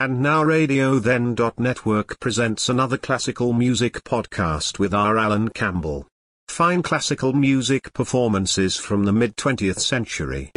And now Radio Then. Network presents another classical music podcast with R. Alan Campbell. Fine classical music performances from the mid 20th century.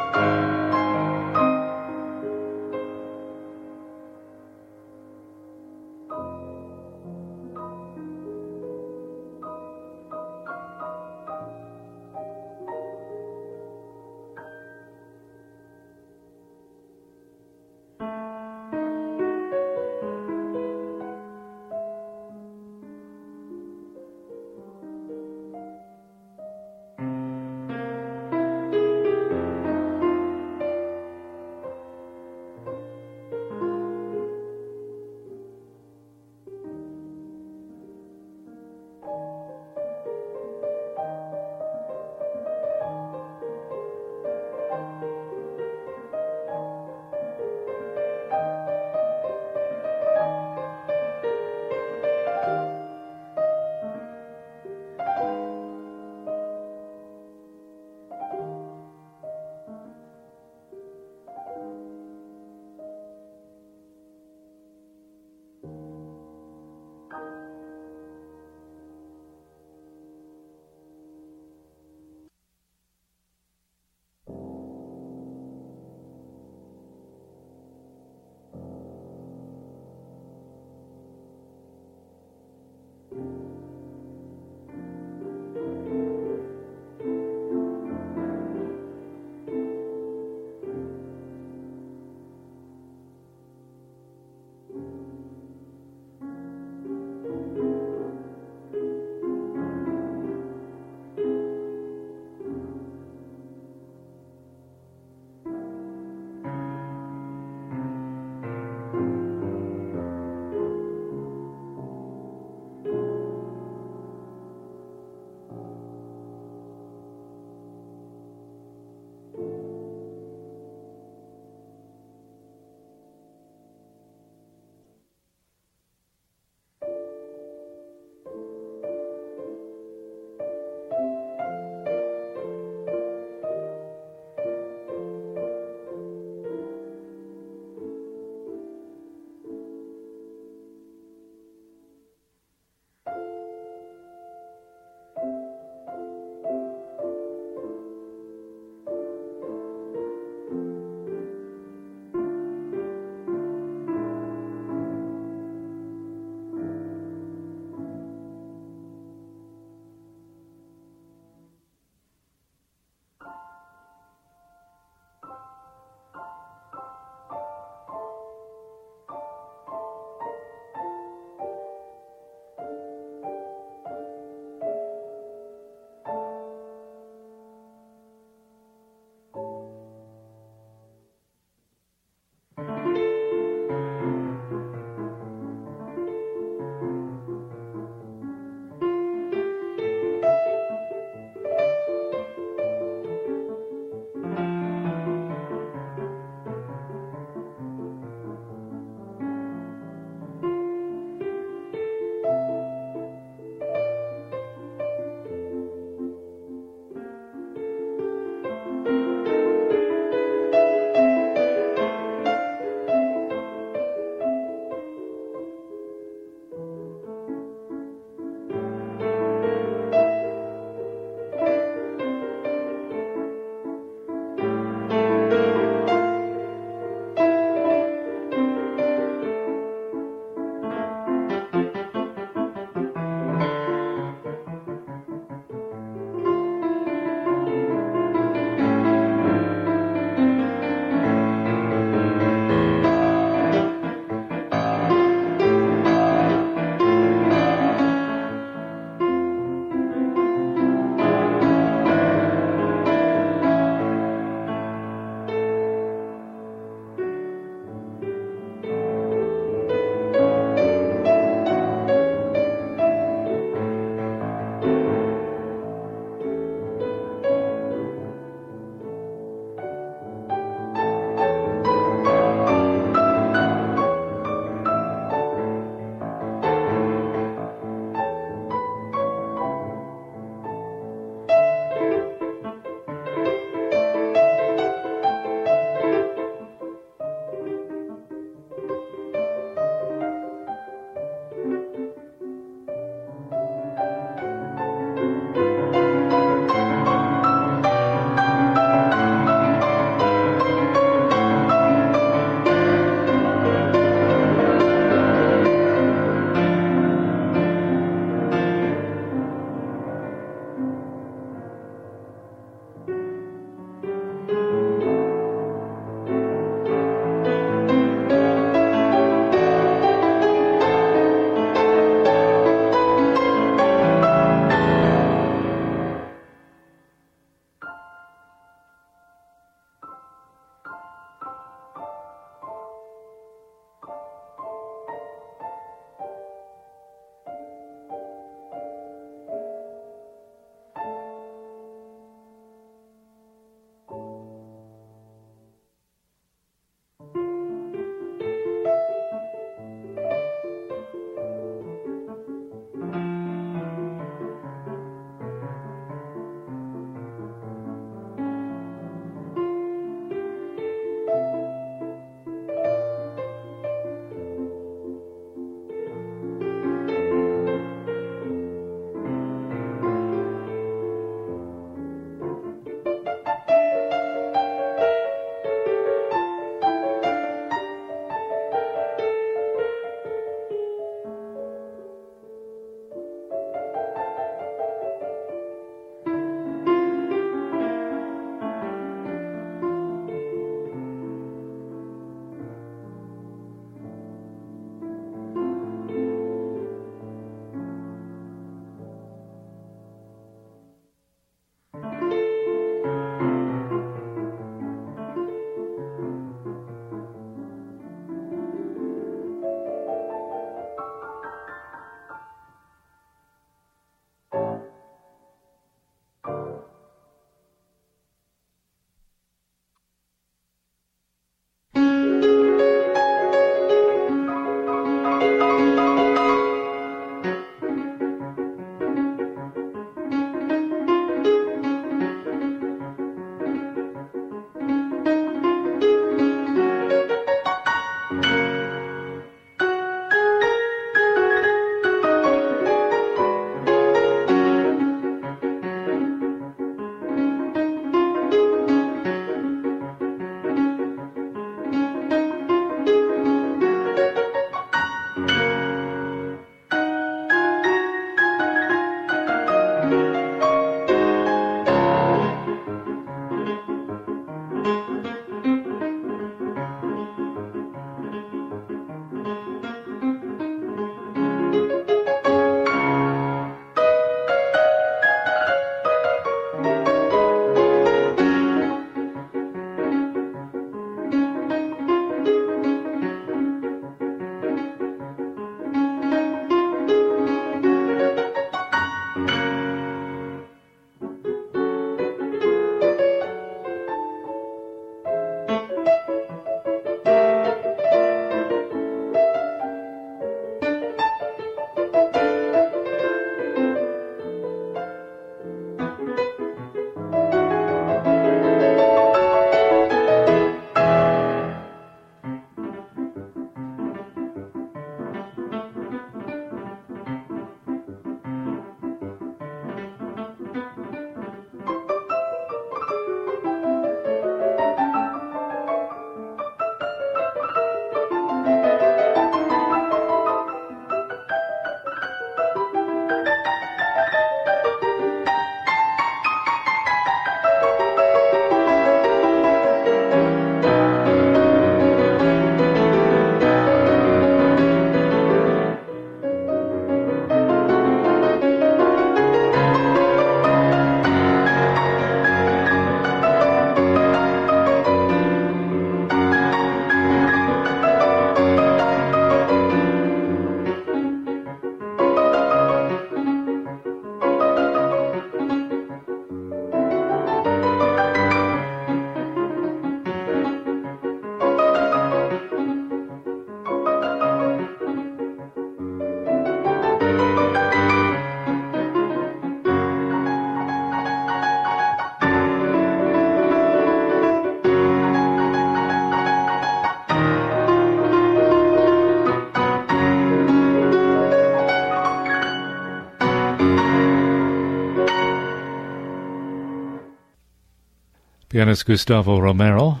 Pianist Gustavo Romero,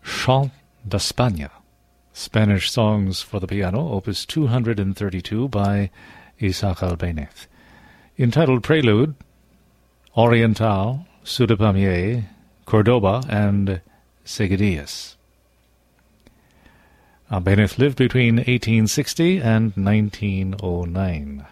Chant d'Espagne, Spanish Songs for the Piano, opus 232 by Isaac Albéniz. Entitled Prelude, Oriental, Sous le palmier, Cordoba, and Seguidillas. Albéniz lived between 1860 and 1909.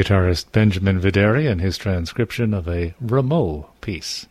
Guitarist Benjamin Verdery and his transcription of a Rameau piece.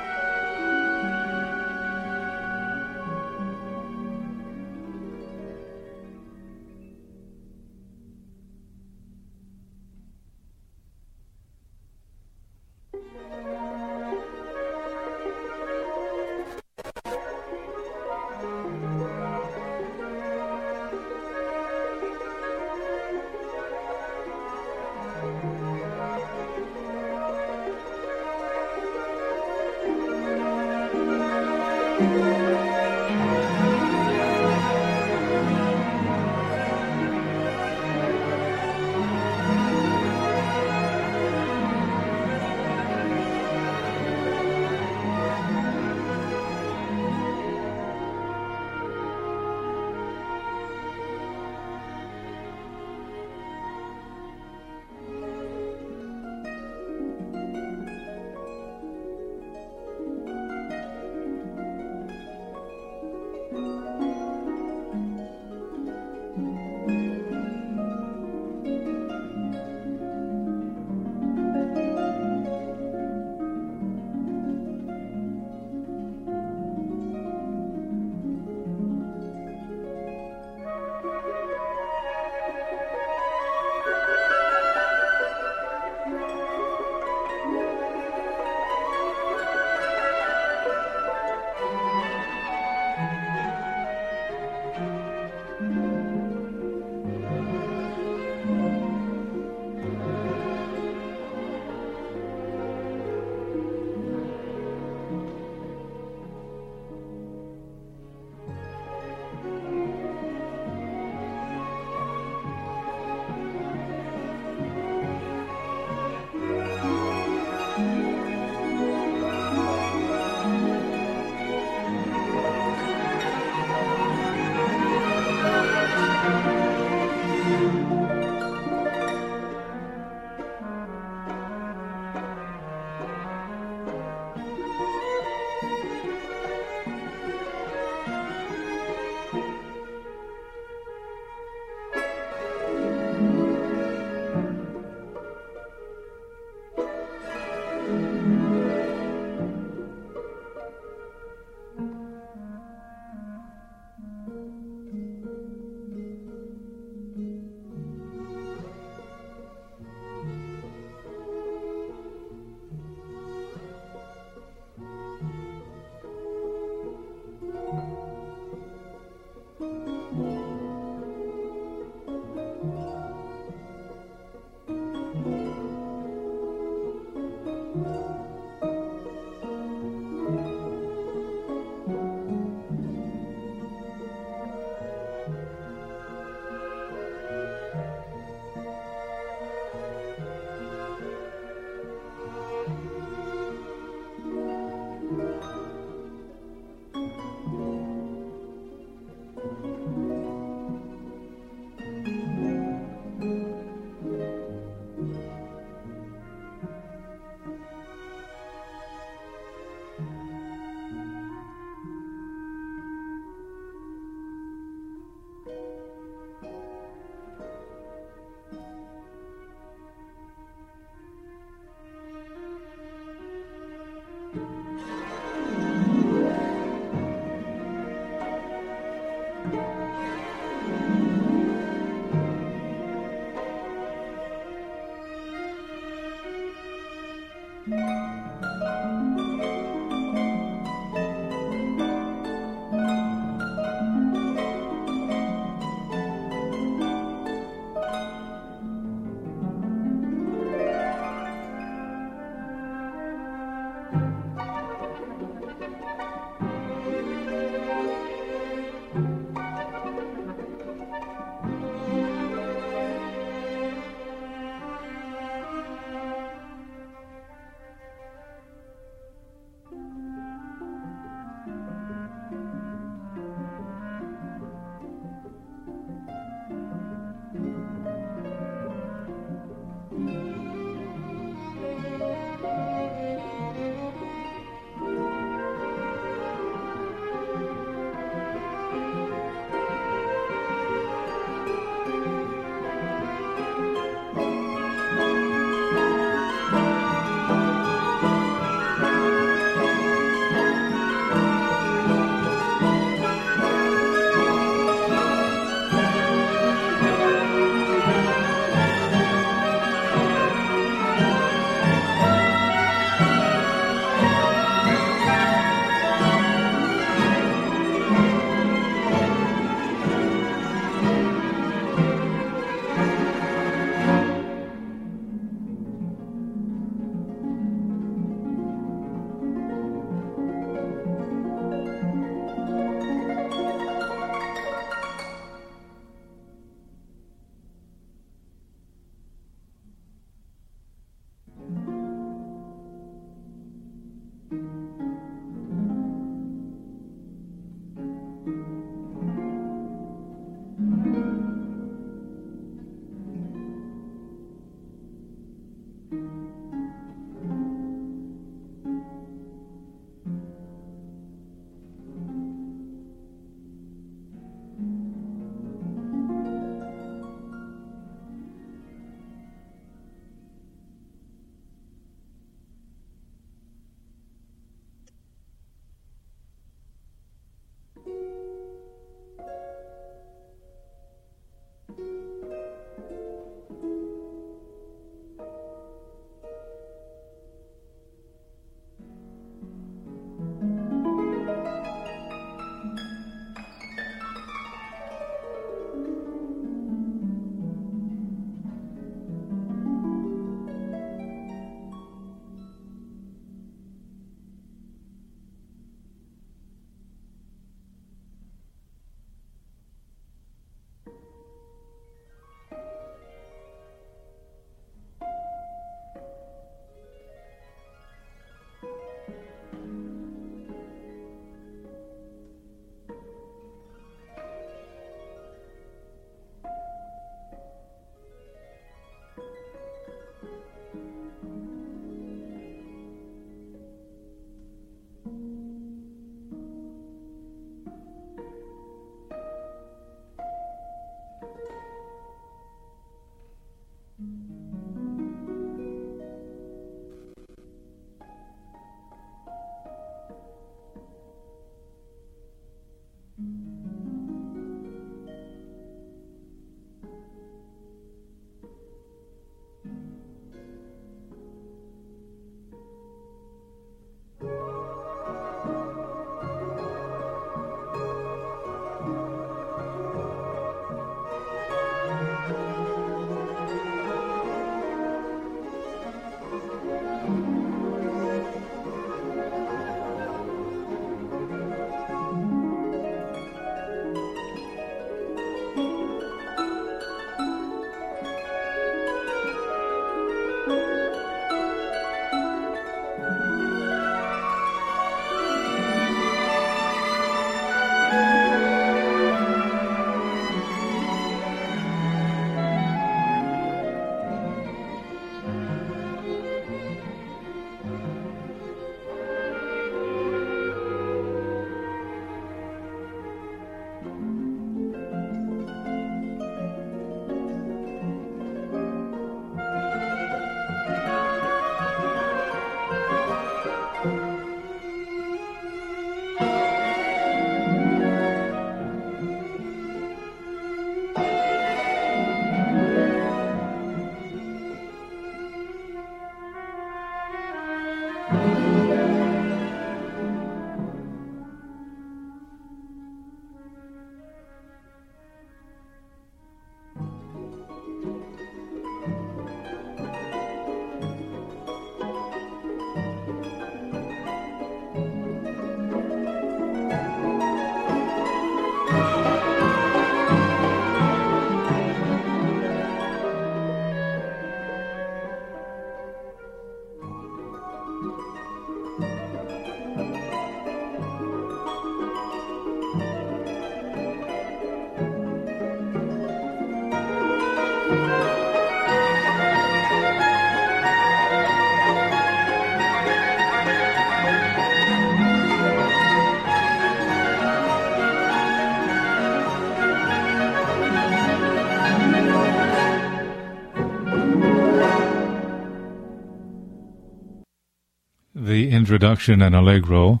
Introduction and allegro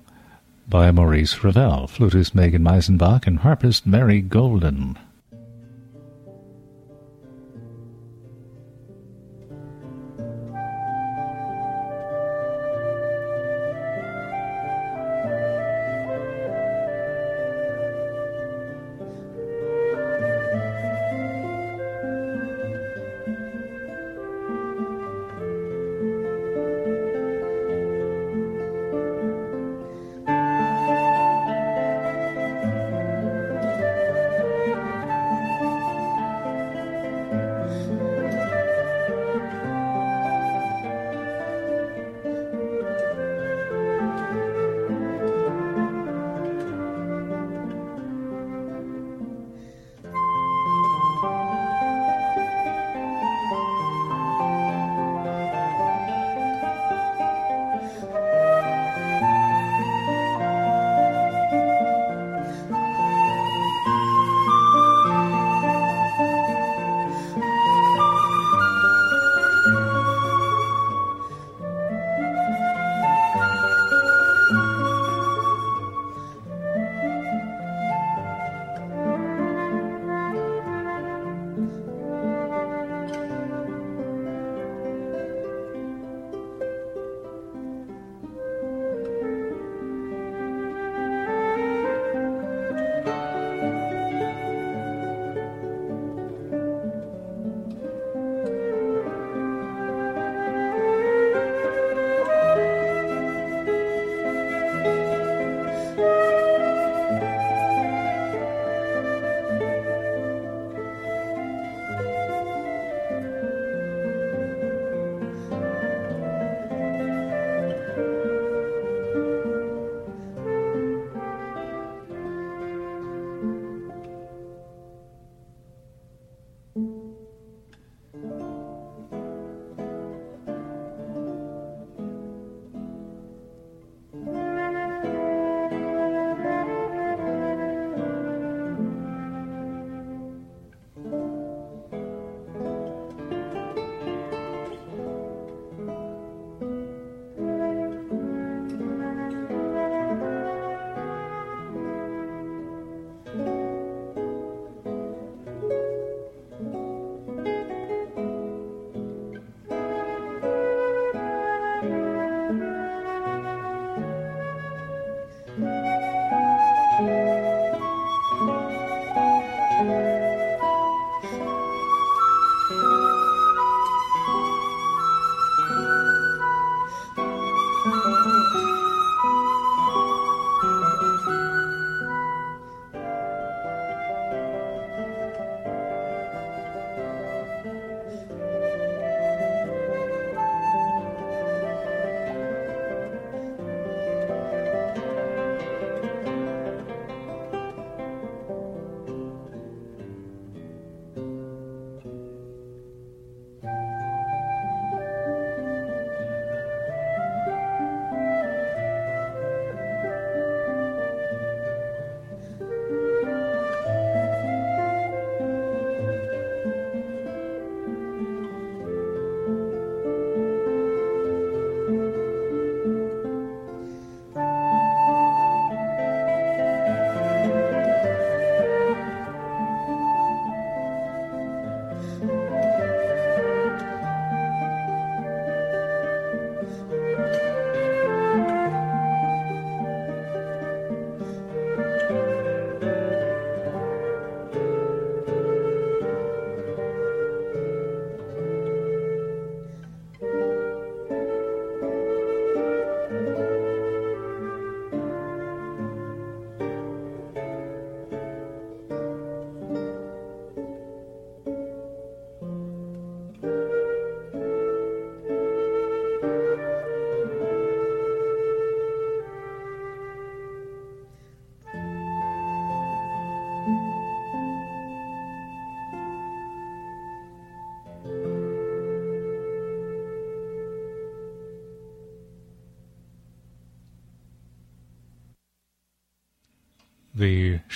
by Maurice Ravel, flutist Megan Meisenbach, and harpist Mary Golden.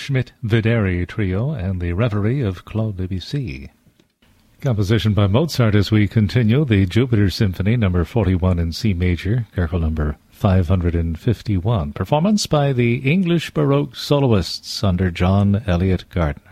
Schmidt-Verdery Trio and the Reverie of Claude Debussy. Composition by Mozart as we continue the Jupiter Symphony number 41 in C major, Köchel number 551. Performance by the English Baroque soloists under John Eliot Gardiner.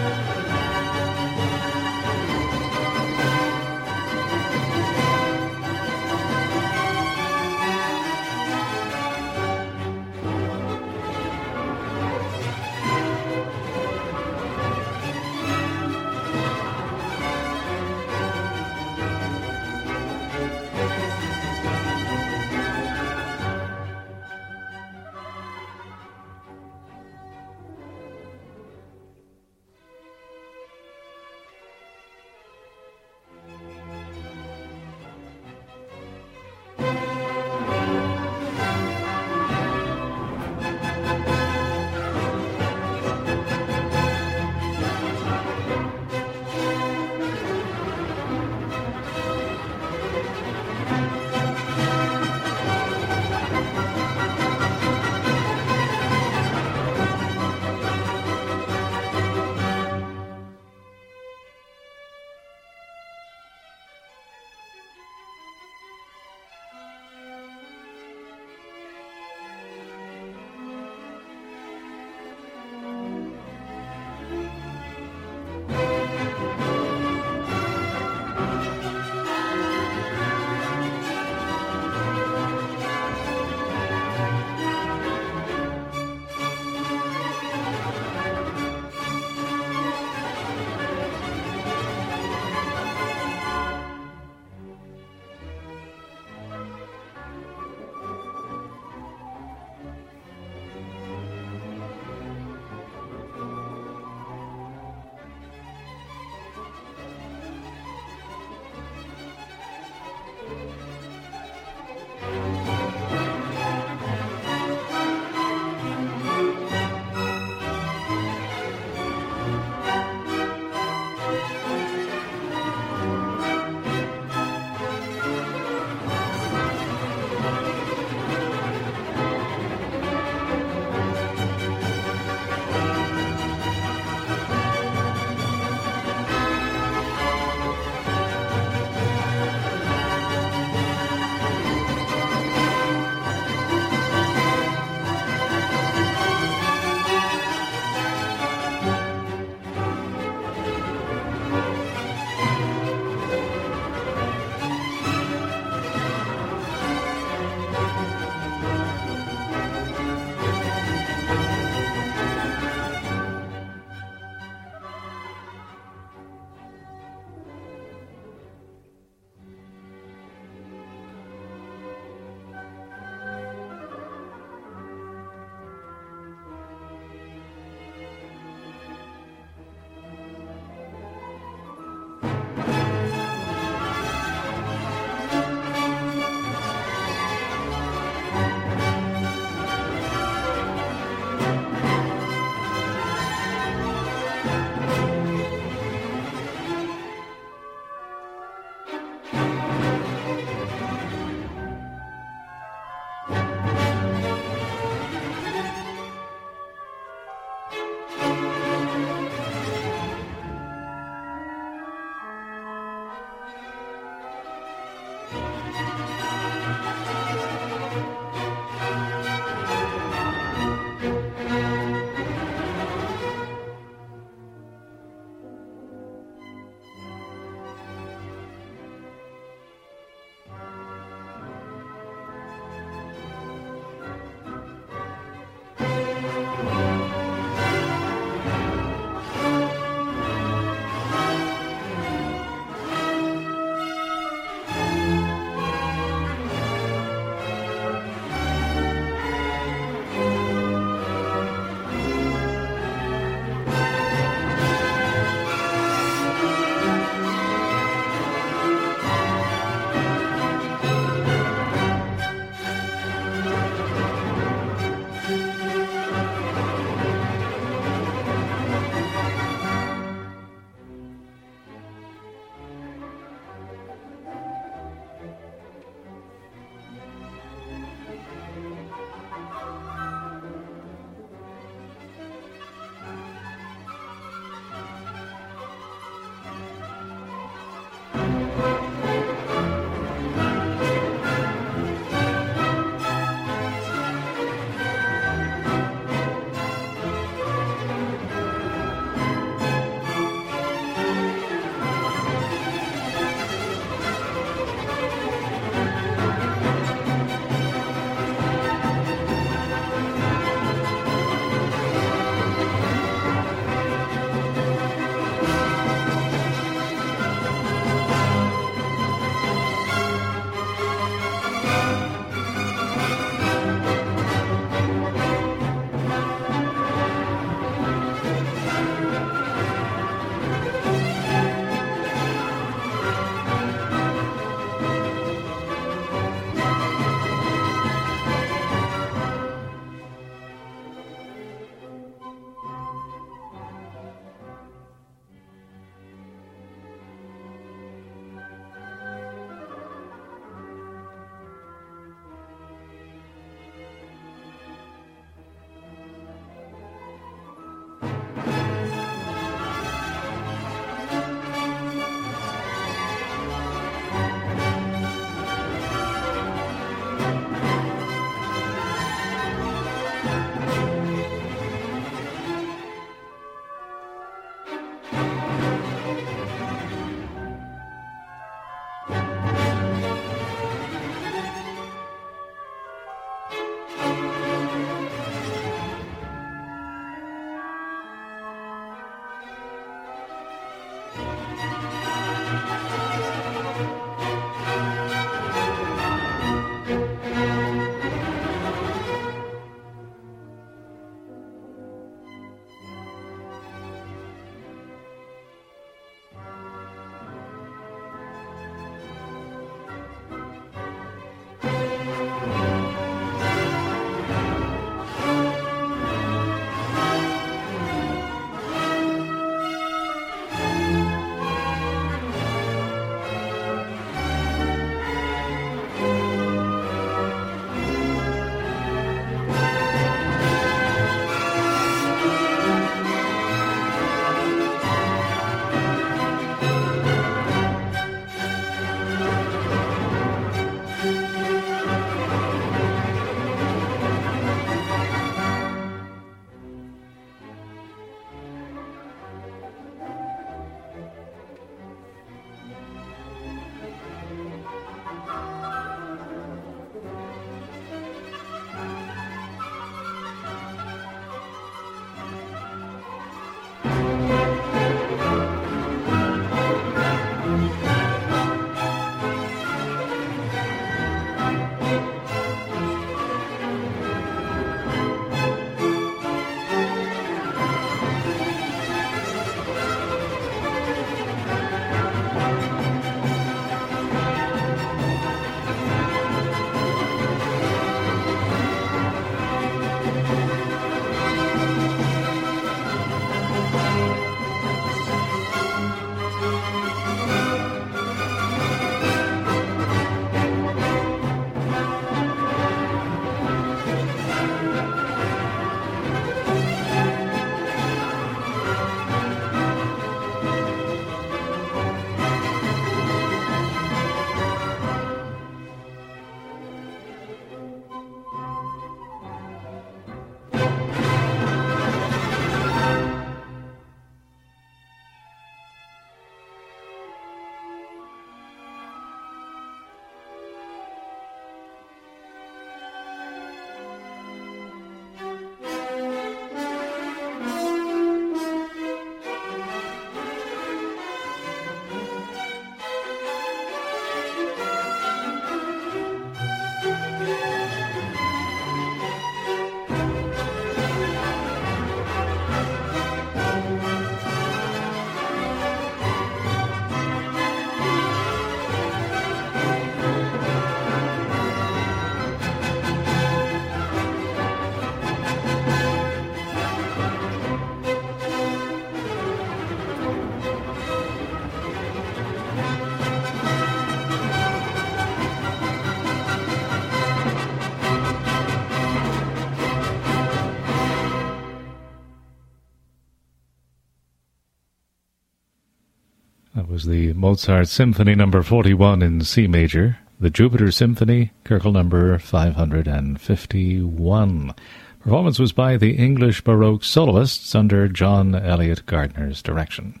The Mozart Symphony Number 41 in C major, the Jupiter Symphony, Köchel Number 551. Performance was by the English Baroque soloists under John Eliot Gardiner's direction.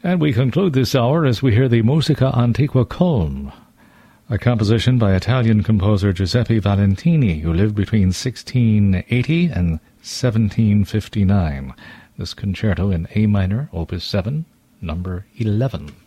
And we conclude this hour as we hear the Musica Antiqua Köln, a composition by Italian composer Giuseppe Valentini, who lived between 1680 and 1759. This concerto in A minor, opus 7, number 11.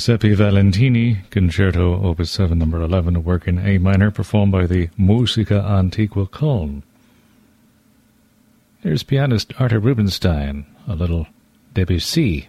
Giuseppe Valentini, Concerto Opus 7 number 11, a work in A minor performed by the Musica Antiqua Köln. Here's pianist Arthur Rubinstein, a little Debussy.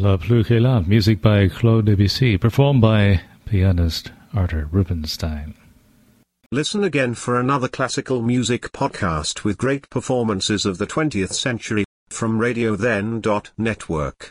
La Plus Que Lente, music by Claude Debussy, performed by pianist Arthur Rubinstein. Listen again for another classical music podcast with great performances of the 20th century from Radio Then. Network.